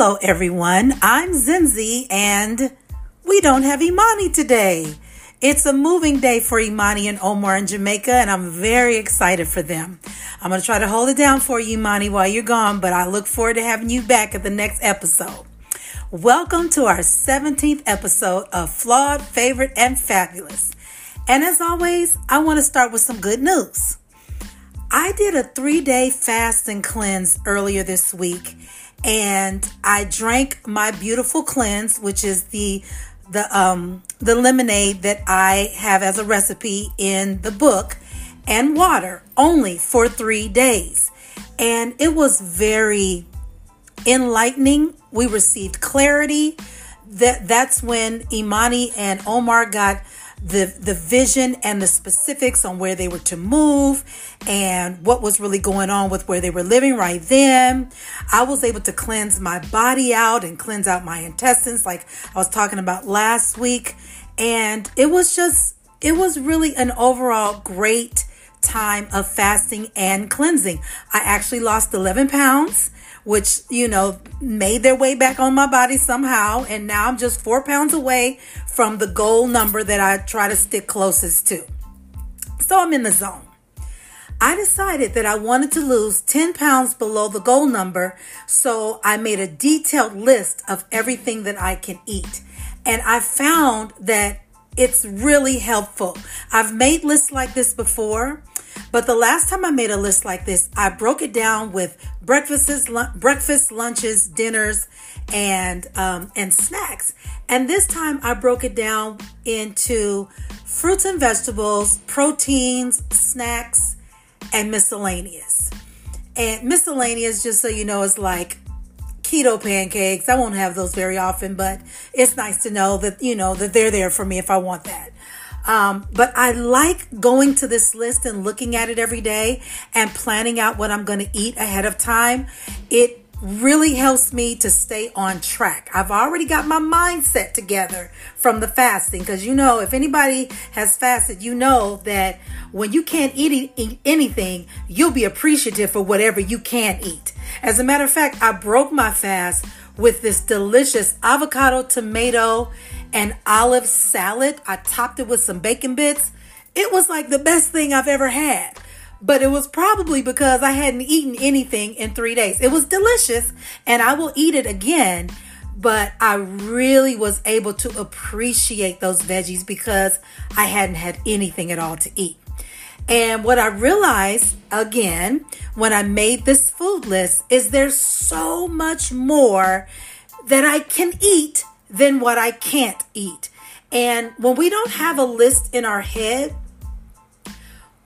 Hello, everyone. I'm Zinzi, and we don't have Imani today. It's a moving day for Imani and Omar in Jamaica, and I'm very excited for them. I'm going to try to hold it down for you, Imani, while you're gone, but I look forward to having you back at the next episode. Welcome to our 17th episode of Flawed, Favored, and Fabulous. And as always, I want to start with some good news. I did a three day fast and cleanse earlier this week, and I drank my beautiful cleanse, which is the the um the lemonade that I have as a recipe in the book, and water only for three days. And it was very enlightening. We received clarity. That that's when Imani and Omar got the the vision and the specifics on where they were to move and what was really going on with where they were living right then. I was able to cleanse my body out and cleanse out my intestines like I was talking about last week and it was just it was really an overall great time of fasting and cleansing. I actually lost 11 pounds which, you know, made their way back on my body somehow. And now I'm just four pounds away from the goal number that I try to stick closest to. So I'm in the zone. I decided that I wanted to lose 10 pounds below the goal number, so I made a detailed list of everything that I can eat. And I found that it's really helpful. I've made lists like this before, but the last time I made a list like this, I broke it down with breakfasts, breakfast, lunches, dinners, and um, and snacks. And this time I broke it down into fruits and vegetables, proteins, snacks, and miscellaneous. And miscellaneous, just so you know, is like keto pancakes. I won't have those very often, but it's nice to know that you know that they're there for me if I want that. Um, but I like going to this list and looking at it every day and planning out what I'm going to eat ahead of time. It really helps me to stay on track. I've already got my mindset together from the fasting because you know, if anybody has fasted, you know that when you can't eat anything, you'll be appreciative for whatever you can eat. As a matter of fact, I broke my fast with this delicious avocado, tomato, and olive salad. I topped it with some bacon bits. It was like the best thing I've ever had. But it was probably because I hadn't eaten anything in three days. It was delicious and I will eat it again. But I really was able to appreciate those veggies because I hadn't had anything at all to eat. And what I realized again when I made this food list is there's so much more that I can eat than what I can't eat. And when we don't have a list in our head,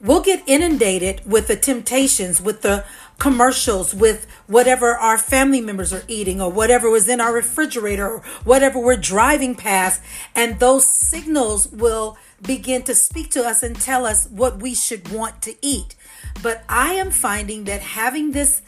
we'll get inundated with the temptations, with the commercials, with whatever our family members are eating or whatever was in our refrigerator or whatever we're driving past. And those signals will begin to speak to us and tell us what we should want to eat. But I am finding that having this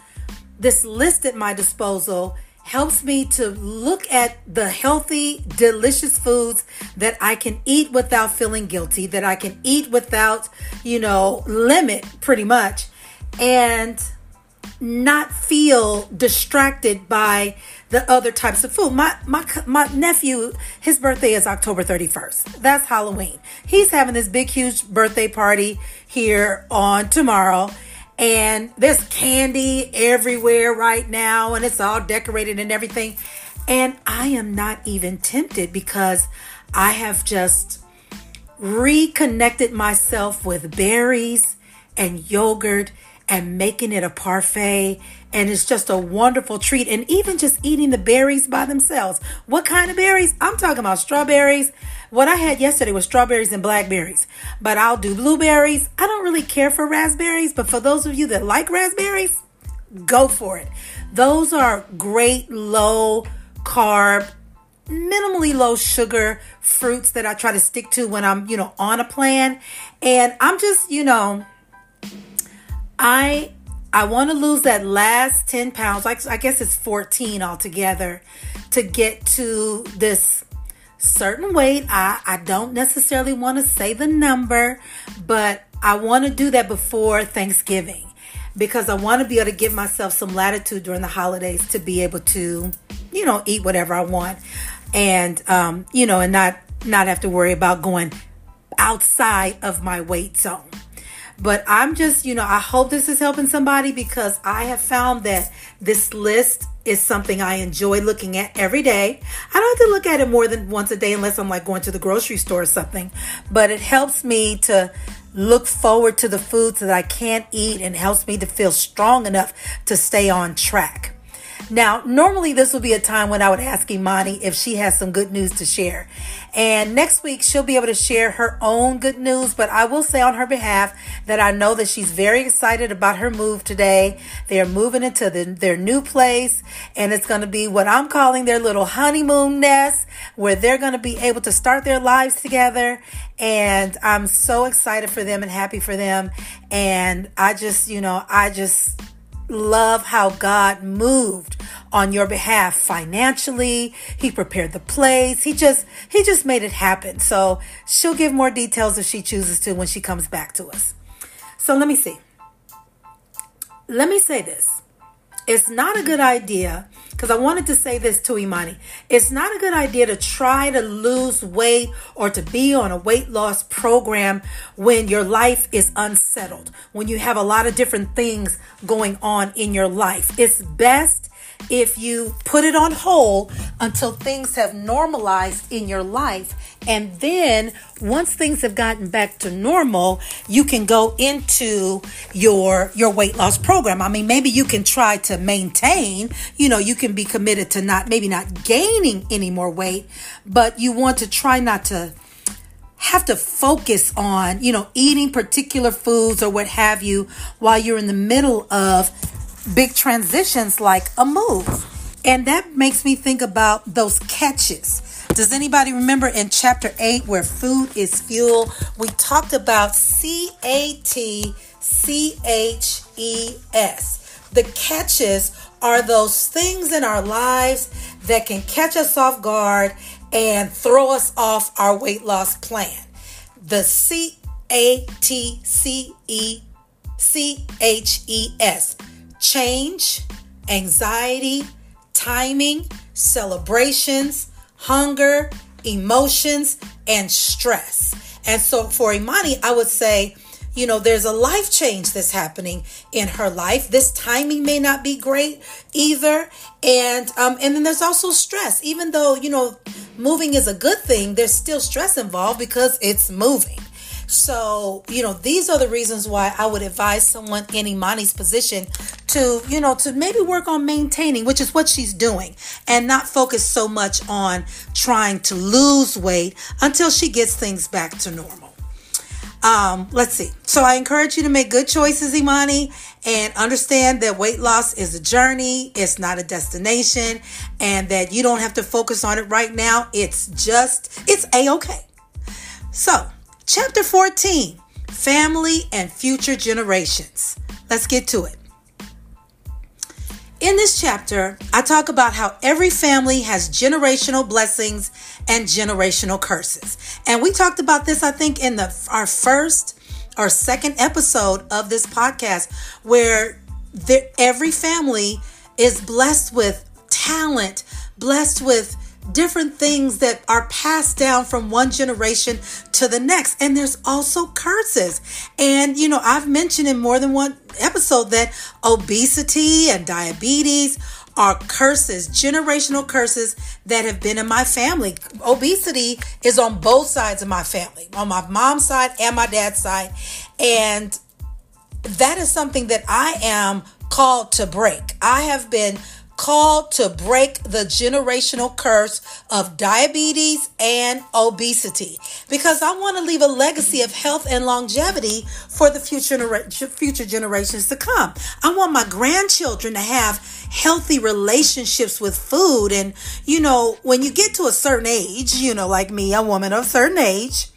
this list at my disposal helps me to look at the healthy, delicious foods that I can eat without feeling guilty, that I can eat without, you know, limit pretty much, and not feel distracted by the other types of food. My my my nephew, his birthday is October 31st. That's Halloween. He's having this big huge birthday party here on tomorrow and there's candy everywhere right now and it's all decorated and everything. And I am not even tempted because I have just reconnected myself with berries and yogurt and making it a parfait. And it's just a wonderful treat. And even just eating the berries by themselves. What kind of berries? I'm talking about strawberries. What I had yesterday was strawberries and blackberries. But I'll do blueberries. I don't really care for raspberries. But for those of you that like raspberries, go for it. Those are great low carb, minimally low sugar fruits that I try to stick to when I'm, you know, on a plan. And I'm just, you know, I I want to lose that last 10 pounds. Like I guess it's 14 altogether to get to this certain weight. I, I don't necessarily want to say the number, but I want to do that before Thanksgiving because I want to be able to give myself some latitude during the holidays to be able to, you know, eat whatever I want and, um, you know, and not, not have to worry about going outside of my weight zone. But I'm just, you know, I hope this is helping somebody because I have found that this list is something I enjoy looking at every day. I don't have to look at it more than once a day unless I'm like going to the grocery store or something. But it helps me to look forward to the foods that I can't eat and helps me to feel strong enough to stay on track. Now, normally this would be a time when I would ask Imani if she has some good news to share. And next week she'll be able to share her own good news, but I will say on her behalf that I know that she's very excited about her move today. They're moving into the, their new place and it's going to be what I'm calling their little honeymoon nest where they're going to be able to start their lives together. And I'm so excited for them and happy for them. And I just, you know, I just love how God moved on your behalf financially. He prepared the place. He just he just made it happen. So she'll give more details if she chooses to when she comes back to us. So let me see. Let me say this. It's not a good idea because I wanted to say this to Imani. It's not a good idea to try to lose weight or to be on a weight loss program when your life is unsettled, when you have a lot of different things going on in your life. It's best if you put it on hold until things have normalized in your life. And then once things have gotten back to normal, you can go into your your weight loss program. I mean, maybe you can try to maintain, you know, you can be committed to not maybe not gaining any more weight, but you want to try not to have to focus on, you know, eating particular foods or what have you while you're in the middle of big transitions like a move. And that makes me think about those catches. Does anybody remember in chapter 8 where food is fuel? We talked about C A T C H E S. The catches are those things in our lives that can catch us off guard and throw us off our weight loss plan. The C A T C E C H E S change, anxiety, timing, celebrations, hunger, emotions, and stress. And so for Imani, I would say, you know, there's a life change that's happening in her life. This timing may not be great either. And um, and then there's also stress. Even though, you know, moving is a good thing, there's still stress involved because it's moving. So, you know, these are the reasons why I would advise someone in Imani's position to, you know, to maybe work on maintaining, which is what she's doing, and not focus so much on trying to lose weight until she gets things back to normal. Um, let's see. So I encourage you to make good choices, Imani, and understand that weight loss is a journey. It's not a destination and that you don't have to focus on it right now. It's just, it's a-okay. So Chapter 14 Family and Future Generations. Let's get to it. In this chapter, I talk about how every family has generational blessings and generational curses. And we talked about this, I think, in the our first or second episode of this podcast, where there, every family is blessed with talent, blessed with different things that are passed down from one generation to the next. And there's also curses. And, you know, I've mentioned in more than one episode that obesity and diabetes are curses, generational curses that have been in my family. Obesity is on both sides of my family, on my mom's side and my dad's side. And that is something that I am called to break. I have been called to break the generational curse of diabetes and obesity because I want to leave a legacy of health and longevity for the future future generations to come. I want my grandchildren to have healthy relationships with food and you know when you get to a certain age, you know like me, a woman of a certain age,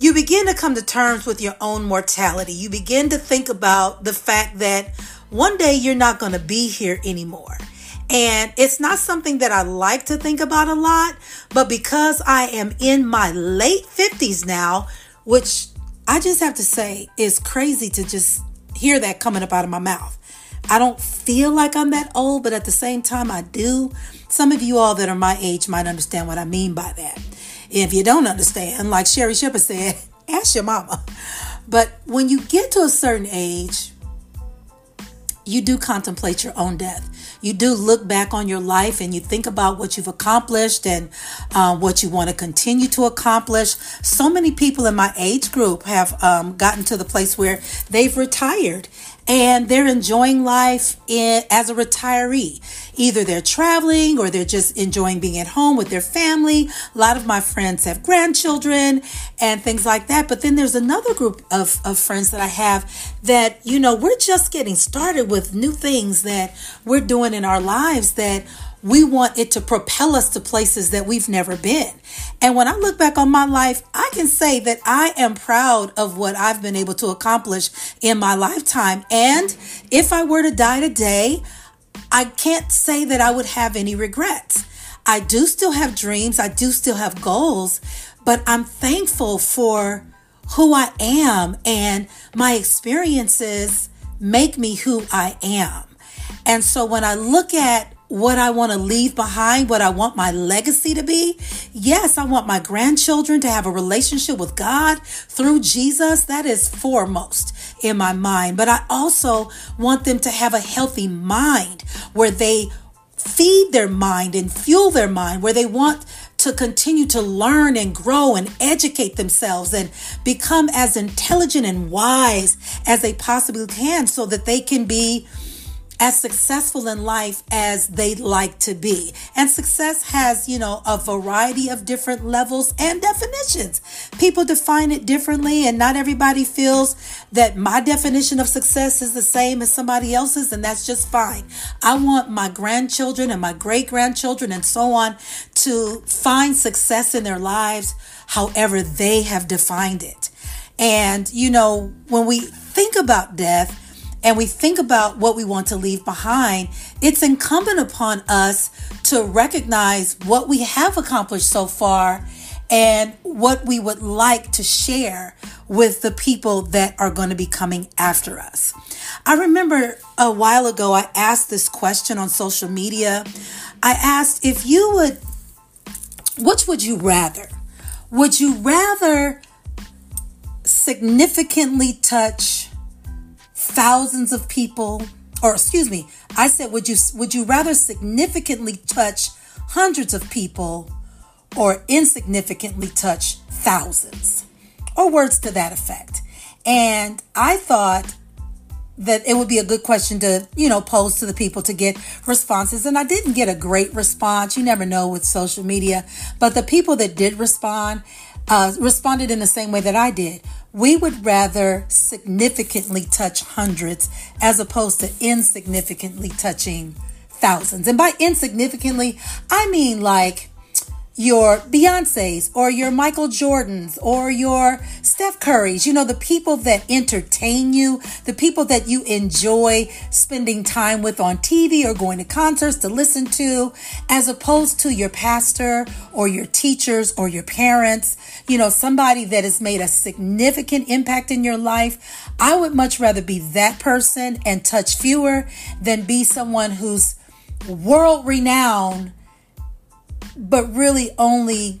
you begin to come to terms with your own mortality. You begin to think about the fact that one day you're not going to be here anymore. And it's not something that I like to think about a lot, but because I am in my late 50s now, which I just have to say is crazy to just hear that coming up out of my mouth. I don't feel like I'm that old, but at the same time, I do. Some of you all that are my age might understand what I mean by that. If you don't understand, like Sherri Shepherd said, ask your mama. But when you get to a certain age, you do contemplate your own death. You do look back on your life and you think about what you've accomplished and uh, what you want to continue to accomplish. So many people in my age group have um, gotten to the place where they've retired and they're enjoying life in, as a retiree. Either they're traveling or they're just enjoying being at home with their family. A lot of my friends have grandchildren and things like that. But then there's another group of, of friends that I have that, you know, we're just getting started with new things that we're doing in our lives that we want it to propel us to places that we've never been. And when I look back on my life, I can say that I am proud of what I've been able to accomplish in my lifetime. And if I were to die today, I can't say that I would have any regrets. I do still have dreams, I do still have goals, but I'm thankful for who I am and my experiences make me who I am. And so when I look at what I want to leave behind, what I want my legacy to be. Yes, I want my grandchildren to have a relationship with God through Jesus. That is foremost in my mind. But I also want them to have a healthy mind where they feed their mind and fuel their mind, where they want to continue to learn and grow and educate themselves and become as intelligent and wise as they possibly can so that they can be as successful in life as they'd like to be. And success has, you know, a variety of different levels and definitions. People define it differently, and not everybody feels that my definition of success is the same as somebody else's, and that's just fine. I want my grandchildren and my great grandchildren and so on to find success in their lives however they have defined it. And, you know, when we think about death, and we think about what we want to leave behind, it's incumbent upon us to recognize what we have accomplished so far and what we would like to share with the people that are going to be coming after us. I remember a while ago, I asked this question on social media. I asked if you would, which would you rather? Would you rather significantly touch thousands of people or excuse me i said would you would you rather significantly touch hundreds of people or insignificantly touch thousands? Or words to that effect. And i thought that it would be a good question to you know pose to the people to get responses. And i didn't get a great response. You never know with social media. But the people that did respond uh, responded in the same way that i did we would rather significantly touch hundreds as opposed to insignificantly touching thousands. And by insignificantly, I mean like your Beyonce's or your Michael Jordan's or your Steph Curry's, you know, the people that entertain you, the people that you enjoy spending time with on TV or going to concerts to listen to, as opposed to your pastor or your teachers or your parents, you know, somebody that has made a significant impact in your life. I would much rather be that person and touch fewer than be someone who's world renowned but really only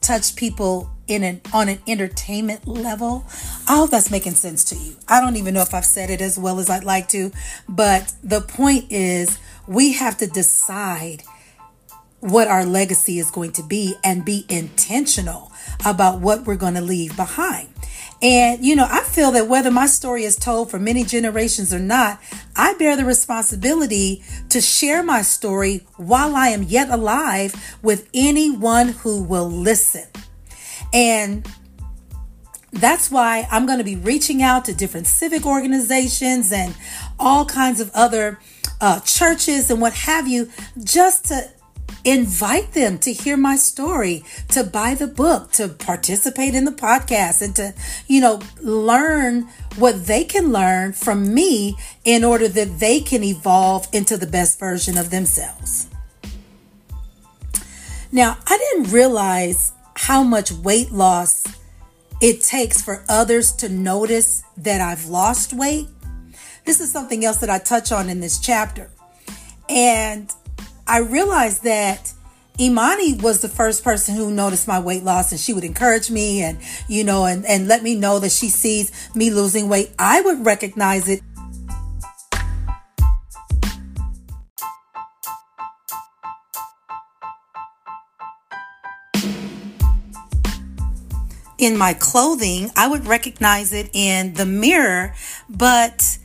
touch people in an on an entertainment level. I hope that's making sense to you. I don't even know if I've said it as well as I'd like to, but the point is we have to decide what our legacy is going to be and be intentional about what we're going to leave behind. And, you know, I feel that whether my story is told for many generations or not, I bear the responsibility to share my story while I am yet alive with anyone who will listen. And that's why I'm going to be reaching out to different civic organizations and all kinds of other uh, churches and what have you, just to invite them to hear my story, to buy the book, to participate in the podcast, and to, you know, learn what they can learn from me in order that they can evolve into the best version of themselves. Now, I didn't realize how much weight loss it takes for others to notice that I've lost weight. this is something else that I touch on in this chapter. And I realized that Imani was the first person who noticed my weight loss and she would encourage me and, you know, and, and let me know that she sees me losing weight. I would recognize it in my clothing, I would recognize it in the mirror, but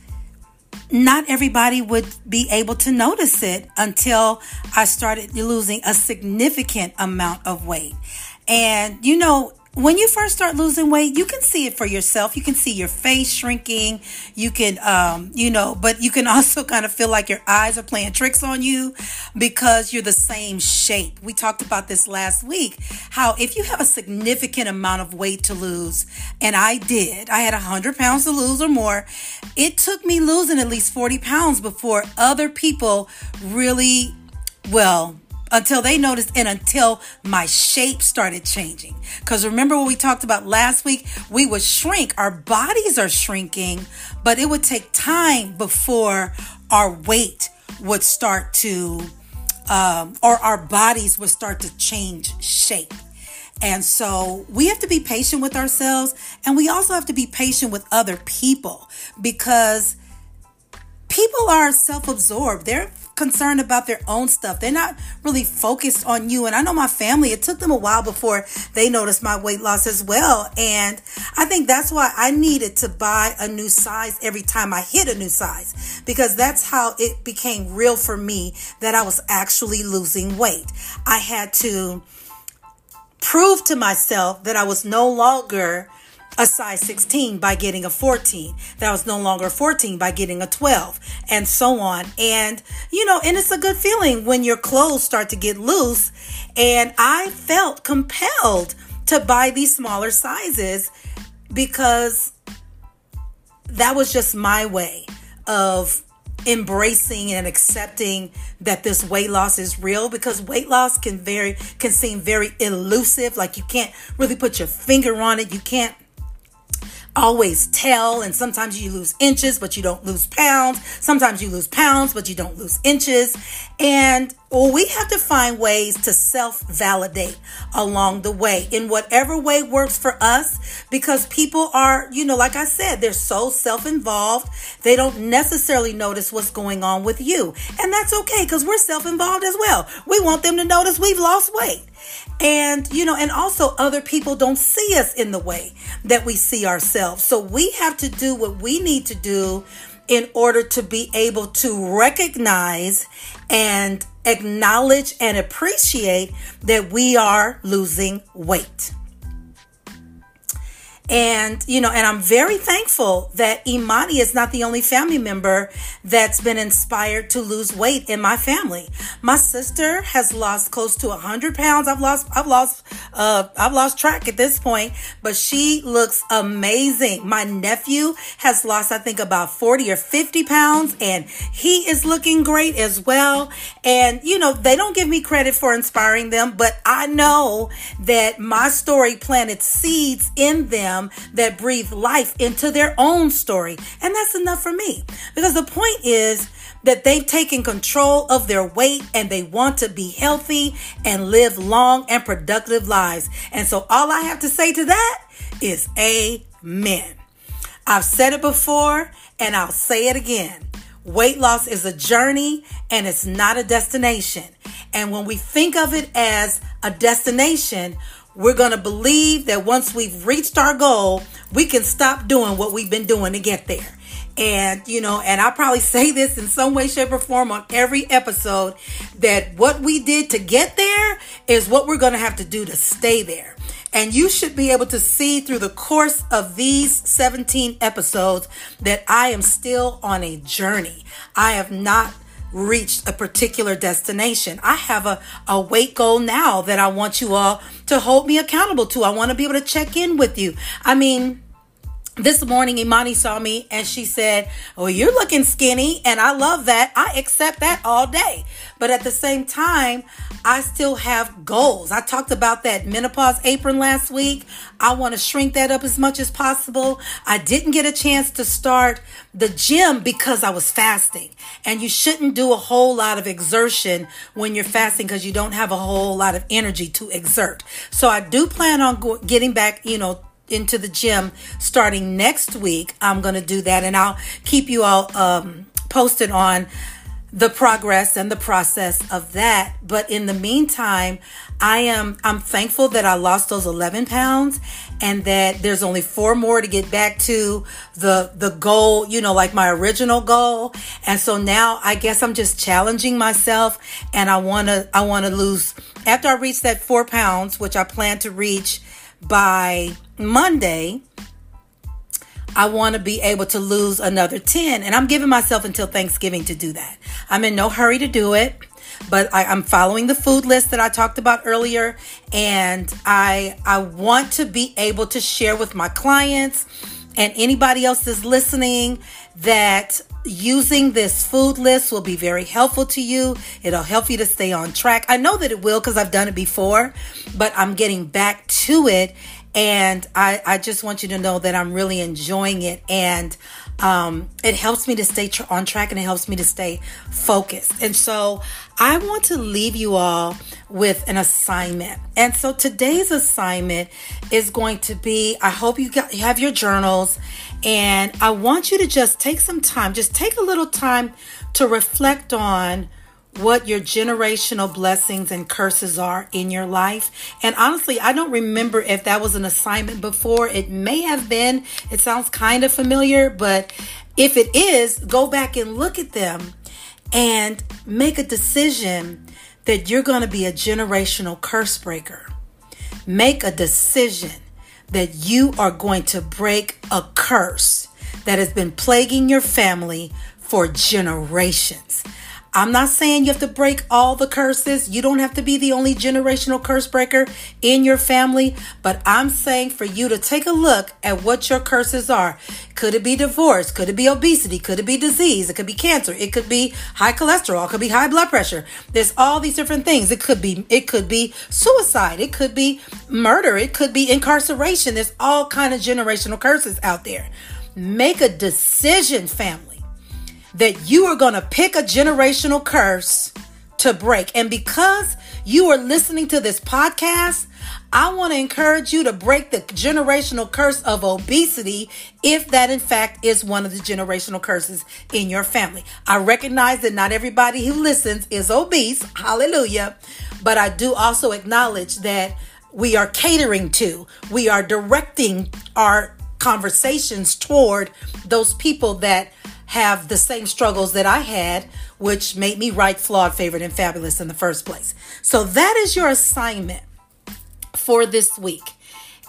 not everybody would be able to notice it until I started losing a significant amount of weight. And you know, when you first start losing weight, you can see it for yourself. You can see your face shrinking. You can, um, you know, but you can also kind of feel like your eyes are playing tricks on you because you're the same shape. We talked about this last week. How if you have a significant amount of weight to lose, and I did, I had 100 pounds to lose or more, it took me losing at least 40 pounds before other people really, well, until they noticed and until my shape started changing. Because remember what we talked about last week? We would shrink, our bodies are shrinking, but it would take time before our weight would start to, um, or our bodies would start to change shape. And so we have to be patient with ourselves and we also have to be patient with other people because people are self absorbed. They're concerned about their own stuff. They're not really focused on you. And I know my family, it took them a while before they noticed my weight loss as well. And I think that's why I needed to buy a new size every time I hit a new size because that's how it became real for me that I was actually losing weight. I had to prove to myself that I was no longer a size 16 by getting a 14. That was no longer 14 by getting a 12 and so on. And, you know, and it's a good feeling when your clothes start to get loose. And I felt compelled to buy these smaller sizes because that was just my way of embracing and accepting that this weight loss is real because weight loss can very can seem very elusive like you can't really put your finger on it you can't always tell. And sometimes you lose inches, but you don't lose pounds. Sometimes you lose pounds, but you don't lose inches. And well, we have to find ways to self validate along the way in whatever way works for us because people are, you know, like I said, they're so self involved. They don't necessarily notice what's going on with you. And that's okay because we're self involved as well. We want them to notice we've lost weight. And, you know, and also other people don't see us in the way that we see ourselves. So we have to do what we need to do in order to be able to recognize and acknowledge and appreciate that we are losing weight. And, you know, and I'm very thankful that Imani is not the only family member that's been inspired to lose weight in my family. My sister has lost close to 100 pounds. I've lost, I've lost, uh, I've lost track at this point, but she looks amazing. My nephew has lost, I think, about 40 or 50 pounds, and he is looking great as well. And, you know, they don't give me credit for inspiring them, but I know that my story planted seeds in them them that breathe life into their own story. And that's enough for me. Because the point is that they've taken control of their weight and they want to be healthy and live long and productive lives. And so all I have to say to that is amen. I've said it before and I'll say it again. Weight loss is a journey and it's not a destination. And when we think of it as a destination, we're going to believe that once we've reached our goal, we can stop doing what we've been doing to get there. And, you know, and I probably say this in some way, shape, or form on every episode that what we did to get there is what we're going to have to do to stay there. And you should be able to see through the course of these 17 episodes that I am still on a journey. I have not reached a particular destination. I have a, a weight goal now that I want you all to hold me accountable to. I want to be able to check in with you. I mean, this morning Imani saw me and she said, "Well, you're looking skinny." And I love that. I accept that all day. But at the same time, I still have goals. I talked about that menopause apron last week. I want to shrink that up as much as possible. I didn't get a chance to start the gym because I was fasting. And you shouldn't do a whole lot of exertion when you're fasting because you don't have a whole lot of energy to exert. So I do plan on getting back, you know, into the gym starting next week. I'm going to do that and I'll keep you all um, posted on the progress and the process of that. But in the meantime, I am I'm thankful that I lost those 11 pounds and that there's only four more to get back to the the goal, you know, like my original goal. And so now I guess I'm just challenging myself and I want to I want to lose after I reach that 4 pounds, which I plan to reach by Monday, I want to be able to lose another 10. And I'm giving myself until Thanksgiving to do that. I'm in no hurry to do it, but I, am following the food list that I talked about earlier. And I, I want to be able to share with my clients and anybody else that's listening that using this food list will be very helpful to you. It'll help you to stay on track. I know that it will because I've done it before, but I'm getting back to it. And I, I just want you to know that I'm really enjoying it. And um, it helps me to stay tr- on track and it helps me to stay focused. And so I want to leave you all with an assignment. And so today's assignment is going to be I hope you got you have your journals and I want you to just take some time, just take a little time to reflect on what your generational blessings and curses are in your life. And honestly, I don't remember if that was an assignment before. It may have been. It sounds kind of familiar, but if it is, go back and look at them and make a decision that you're going to be a generational curse breaker. Make a decision that you are going to break a curse that has been plaguing your family for generations. I'm not saying you have to break all the curses. You don't have to be the only generational curse breaker in your family, but I'm saying for you to take a look at what your curses are. Could it be divorce? Could it be obesity? Could it be disease? It could be cancer. It could be high cholesterol. It could be high blood pressure. There's all these different things. It could be it could be suicide. It could be murder. It could be incarceration. There's all kind of generational curses out there. Make a decision, family that you are going to pick a generational curse to break. And because you are listening to this podcast, I want to encourage you to break the generational curse of obesity if that in fact is one of the generational curses in your family. I recognize that not everybody who listens is obese. Hallelujah. But I do also acknowledge that we are catering to, we are directing our conversations toward those people that have the same struggles that I had, which made me write Flawed, Favored, and Fabulous in the first place. So that is your assignment for this week.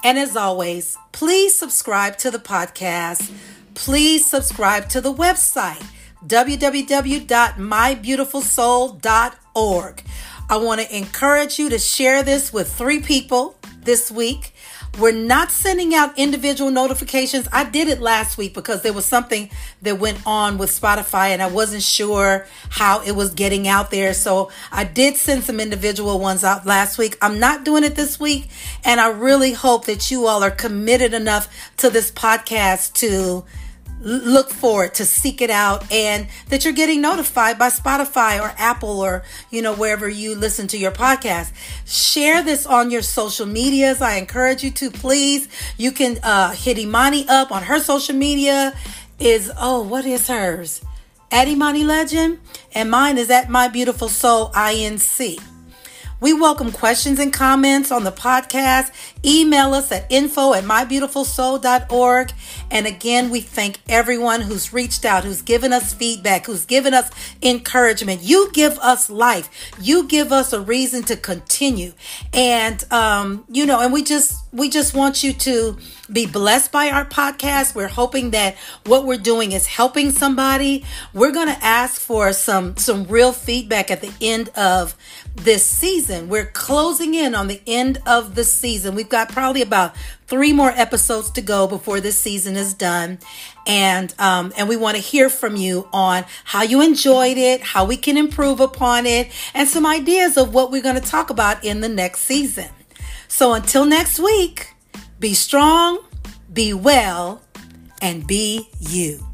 And as always, please subscribe to the podcast. Please subscribe to the website, www.mybeautifulsoul.org. I want to encourage you to share this with three people this week. We're not sending out individual notifications. I did it last week because there was something that went on with Spotify and I wasn't sure how it was getting out there. So I did send some individual ones out last week. I'm not doing it this week. And I really hope that you all are committed enough to this podcast to look for it to seek it out and that you're getting notified by Spotify or Apple or you know wherever you listen to your podcast. Share this on your social medias. I encourage you to please. You can uh, hit Imani up on her social media. Is oh what is hers? At Imani Legend. And mine is at my beautiful soul inc we welcome questions and comments on the podcast. Email us at info at mybeautifulsoul.org. And again, we thank everyone who's reached out, who's given us feedback, who's given us encouragement. You give us life. You give us a reason to continue. And, um, you know, and we just, we just want you to be blessed by our podcast. We're hoping that what we're doing is helping somebody. We're going to ask for some some real feedback at the end of this season. We're closing in on the end of the season. We've got probably about three more episodes to go before this season is done, and um, and we want to hear from you on how you enjoyed it, how we can improve upon it, and some ideas of what we're going to talk about in the next season. So until next week, be strong, be well, and be you.